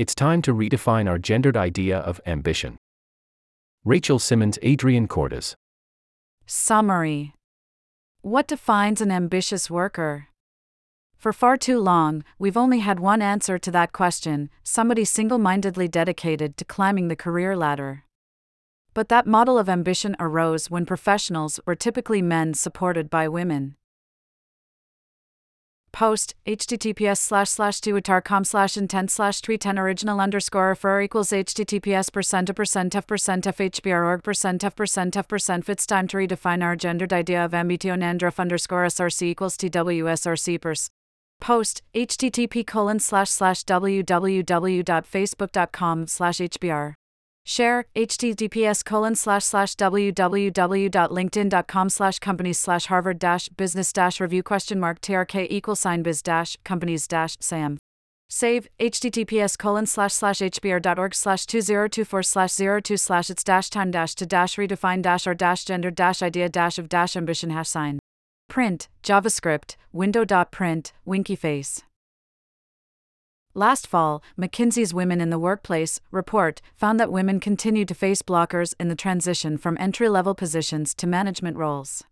It's time to redefine our gendered idea of ambition. Rachel Simmons, Adrian Cordes. Summary What defines an ambitious worker? For far too long, we've only had one answer to that question somebody single mindedly dedicated to climbing the career ladder. But that model of ambition arose when professionals were typically men supported by women. Post https slash slash com slash intent slash tweet 10 original underscore refer equals https percent a percent f percent f hbr org percent f percent f percent. It's time to redefine our gendered idea of ambition androf underscore src equals twsrc pers. Post http colon slash slash www.facebook.com slash hbr Share https colon slash slash www.linkedin.com slash companies slash harvard dash business dash review question mark trk equal sign biz dash companies dash sam. Save https colon slash slash hbr.org slash 2024 slash 02 slash its dash time dash to dash redefine dash or dash gender dash idea dash of dash ambition hash sign. Print, JavaScript, window.print, winky face. Last fall, McKinsey's Women in the Workplace report found that women continue to face blockers in the transition from entry level positions to management roles.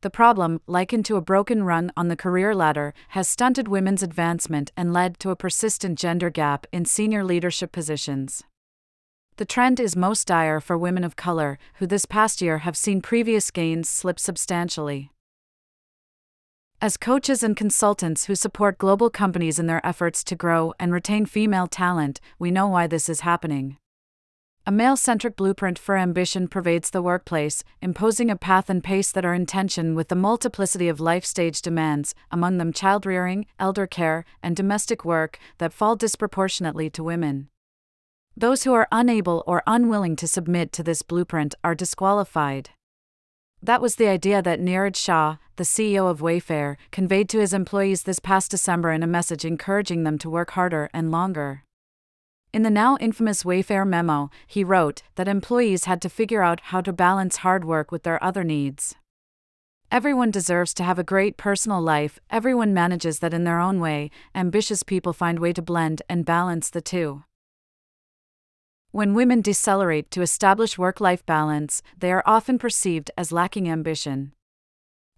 The problem, likened to a broken rung on the career ladder, has stunted women's advancement and led to a persistent gender gap in senior leadership positions. The trend is most dire for women of color, who this past year have seen previous gains slip substantially. As coaches and consultants who support global companies in their efforts to grow and retain female talent, we know why this is happening. A male centric blueprint for ambition pervades the workplace, imposing a path and pace that are in tension with the multiplicity of life stage demands, among them child rearing, elder care, and domestic work, that fall disproportionately to women. Those who are unable or unwilling to submit to this blueprint are disqualified. That was the idea that Niraj Shah, the CEO of Wayfair, conveyed to his employees this past December in a message encouraging them to work harder and longer. In the now infamous Wayfair memo, he wrote that employees had to figure out how to balance hard work with their other needs. Everyone deserves to have a great personal life, everyone manages that in their own way, ambitious people find way to blend and balance the two. When women decelerate to establish work life balance, they are often perceived as lacking ambition.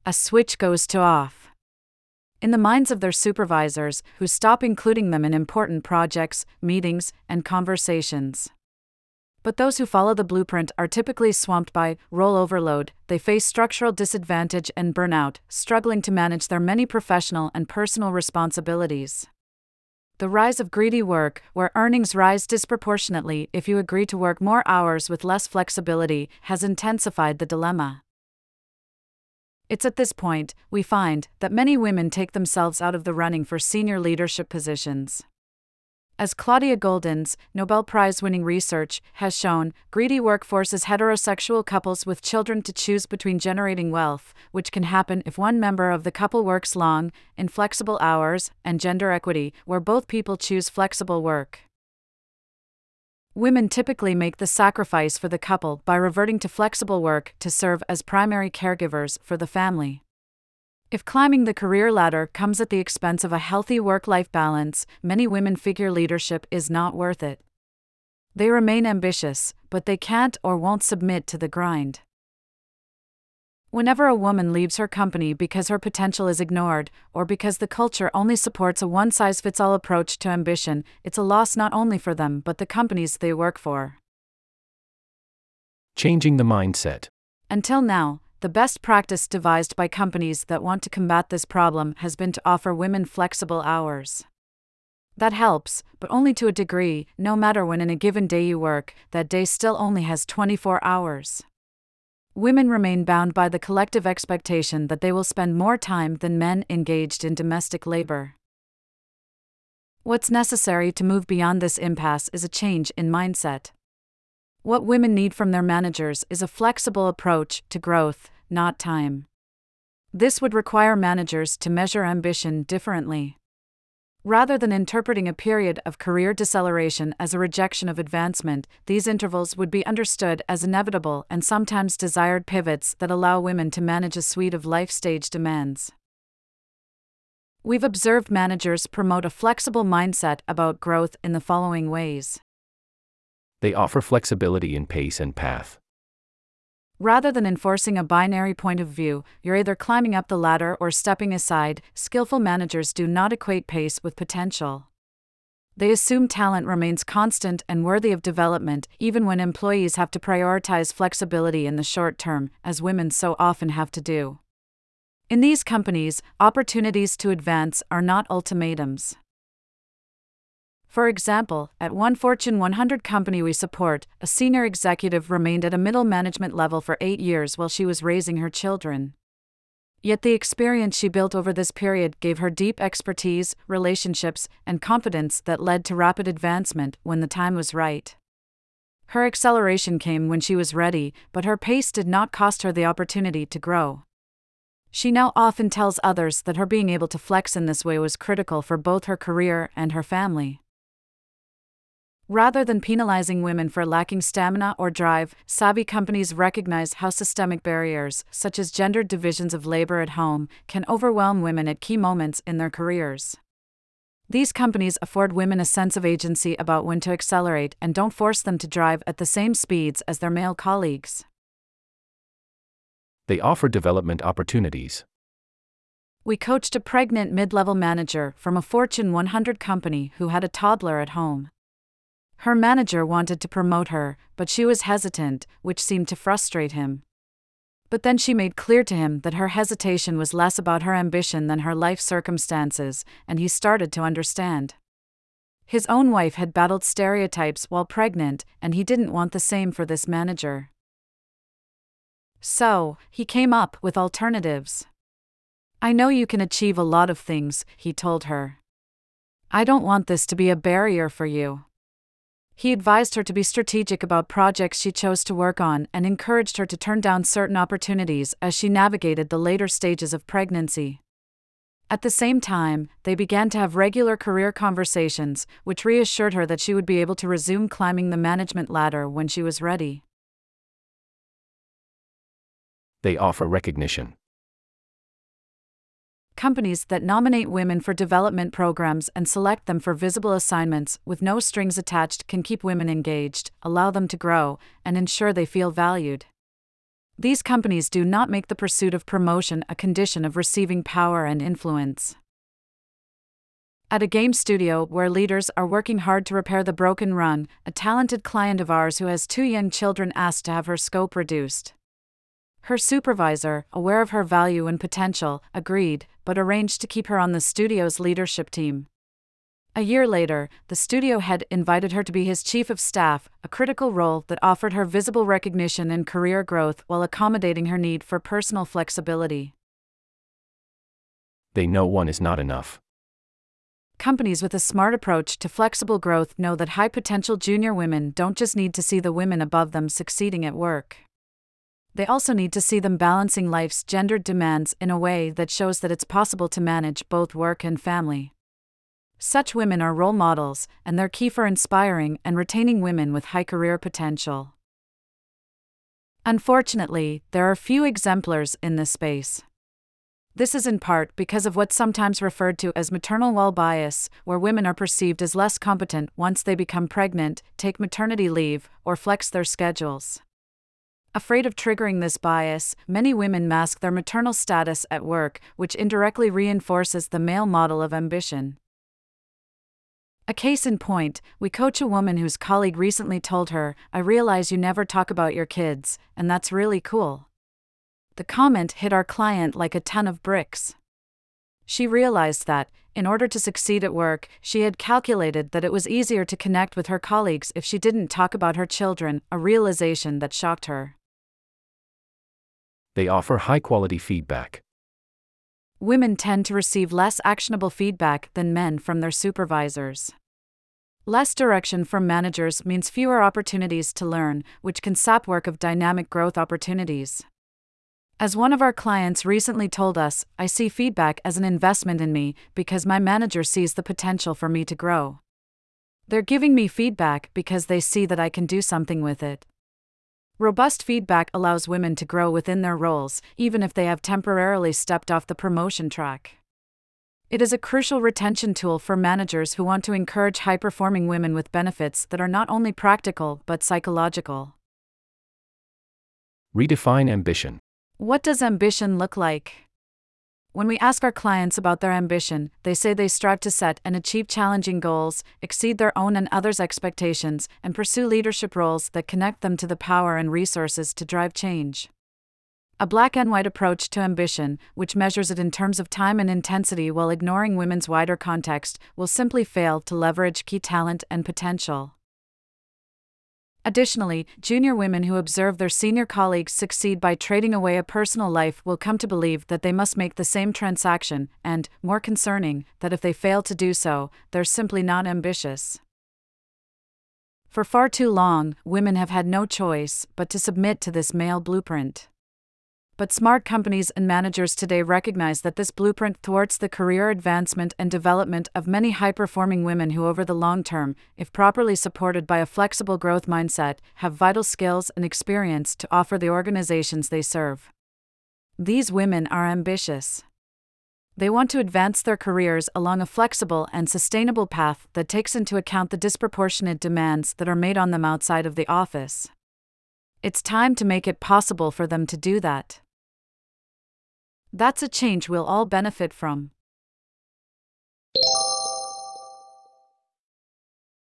A switch goes to off. In the minds of their supervisors, who stop including them in important projects, meetings, and conversations. But those who follow the blueprint are typically swamped by role overload, they face structural disadvantage and burnout, struggling to manage their many professional and personal responsibilities. The rise of greedy work, where earnings rise disproportionately if you agree to work more hours with less flexibility, has intensified the dilemma. It's at this point we find that many women take themselves out of the running for senior leadership positions. As Claudia Goldin's Nobel Prize winning research has shown, greedy work forces heterosexual couples with children to choose between generating wealth, which can happen if one member of the couple works long, inflexible hours, and gender equity, where both people choose flexible work. Women typically make the sacrifice for the couple by reverting to flexible work to serve as primary caregivers for the family. If climbing the career ladder comes at the expense of a healthy work life balance, many women figure leadership is not worth it. They remain ambitious, but they can't or won't submit to the grind. Whenever a woman leaves her company because her potential is ignored, or because the culture only supports a one size fits all approach to ambition, it's a loss not only for them but the companies they work for. Changing the mindset. Until now, the best practice devised by companies that want to combat this problem has been to offer women flexible hours. That helps, but only to a degree, no matter when in a given day you work, that day still only has 24 hours. Women remain bound by the collective expectation that they will spend more time than men engaged in domestic labor. What's necessary to move beyond this impasse is a change in mindset. What women need from their managers is a flexible approach to growth, not time. This would require managers to measure ambition differently. Rather than interpreting a period of career deceleration as a rejection of advancement, these intervals would be understood as inevitable and sometimes desired pivots that allow women to manage a suite of life stage demands. We've observed managers promote a flexible mindset about growth in the following ways. They offer flexibility in pace and path. Rather than enforcing a binary point of view, you're either climbing up the ladder or stepping aside, skillful managers do not equate pace with potential. They assume talent remains constant and worthy of development, even when employees have to prioritize flexibility in the short term, as women so often have to do. In these companies, opportunities to advance are not ultimatums. For example, at one Fortune 100 company we support, a senior executive remained at a middle management level for eight years while she was raising her children. Yet the experience she built over this period gave her deep expertise, relationships, and confidence that led to rapid advancement when the time was right. Her acceleration came when she was ready, but her pace did not cost her the opportunity to grow. She now often tells others that her being able to flex in this way was critical for both her career and her family. Rather than penalizing women for lacking stamina or drive, savvy companies recognize how systemic barriers, such as gendered divisions of labor at home, can overwhelm women at key moments in their careers. These companies afford women a sense of agency about when to accelerate and don't force them to drive at the same speeds as their male colleagues. They offer development opportunities. We coached a pregnant mid level manager from a Fortune 100 company who had a toddler at home. Her manager wanted to promote her, but she was hesitant, which seemed to frustrate him. But then she made clear to him that her hesitation was less about her ambition than her life circumstances, and he started to understand. His own wife had battled stereotypes while pregnant, and he didn't want the same for this manager. So, he came up with alternatives. I know you can achieve a lot of things, he told her. I don't want this to be a barrier for you. He advised her to be strategic about projects she chose to work on and encouraged her to turn down certain opportunities as she navigated the later stages of pregnancy. At the same time, they began to have regular career conversations, which reassured her that she would be able to resume climbing the management ladder when she was ready. They offer recognition. Companies that nominate women for development programs and select them for visible assignments with no strings attached can keep women engaged, allow them to grow, and ensure they feel valued. These companies do not make the pursuit of promotion a condition of receiving power and influence. At a game studio where leaders are working hard to repair the broken rung, a talented client of ours who has two young children asked to have her scope reduced. Her supervisor, aware of her value and potential, agreed, but arranged to keep her on the studio's leadership team. A year later, the studio head invited her to be his chief of staff, a critical role that offered her visible recognition and career growth while accommodating her need for personal flexibility. They know one is not enough. Companies with a smart approach to flexible growth know that high potential junior women don't just need to see the women above them succeeding at work. They also need to see them balancing life's gendered demands in a way that shows that it's possible to manage both work and family. Such women are role models, and they're key for inspiring and retaining women with high career potential. Unfortunately, there are few exemplars in this space. This is in part because of what's sometimes referred to as maternal wall bias, where women are perceived as less competent once they become pregnant, take maternity leave, or flex their schedules. Afraid of triggering this bias, many women mask their maternal status at work, which indirectly reinforces the male model of ambition. A case in point, we coach a woman whose colleague recently told her, I realize you never talk about your kids, and that's really cool. The comment hit our client like a ton of bricks. She realized that, in order to succeed at work, she had calculated that it was easier to connect with her colleagues if she didn't talk about her children, a realization that shocked her. They offer high quality feedback. Women tend to receive less actionable feedback than men from their supervisors. Less direction from managers means fewer opportunities to learn, which can sap work of dynamic growth opportunities. As one of our clients recently told us, I see feedback as an investment in me because my manager sees the potential for me to grow. They're giving me feedback because they see that I can do something with it. Robust feedback allows women to grow within their roles, even if they have temporarily stepped off the promotion track. It is a crucial retention tool for managers who want to encourage high performing women with benefits that are not only practical but psychological. Redefine ambition. What does ambition look like? When we ask our clients about their ambition, they say they strive to set and achieve challenging goals, exceed their own and others' expectations, and pursue leadership roles that connect them to the power and resources to drive change. A black and white approach to ambition, which measures it in terms of time and intensity while ignoring women's wider context, will simply fail to leverage key talent and potential. Additionally, junior women who observe their senior colleagues succeed by trading away a personal life will come to believe that they must make the same transaction, and, more concerning, that if they fail to do so, they're simply not ambitious. For far too long, women have had no choice but to submit to this male blueprint. But smart companies and managers today recognize that this blueprint thwarts the career advancement and development of many high performing women who, over the long term, if properly supported by a flexible growth mindset, have vital skills and experience to offer the organizations they serve. These women are ambitious. They want to advance their careers along a flexible and sustainable path that takes into account the disproportionate demands that are made on them outside of the office. It's time to make it possible for them to do that. That's a change we'll all benefit from.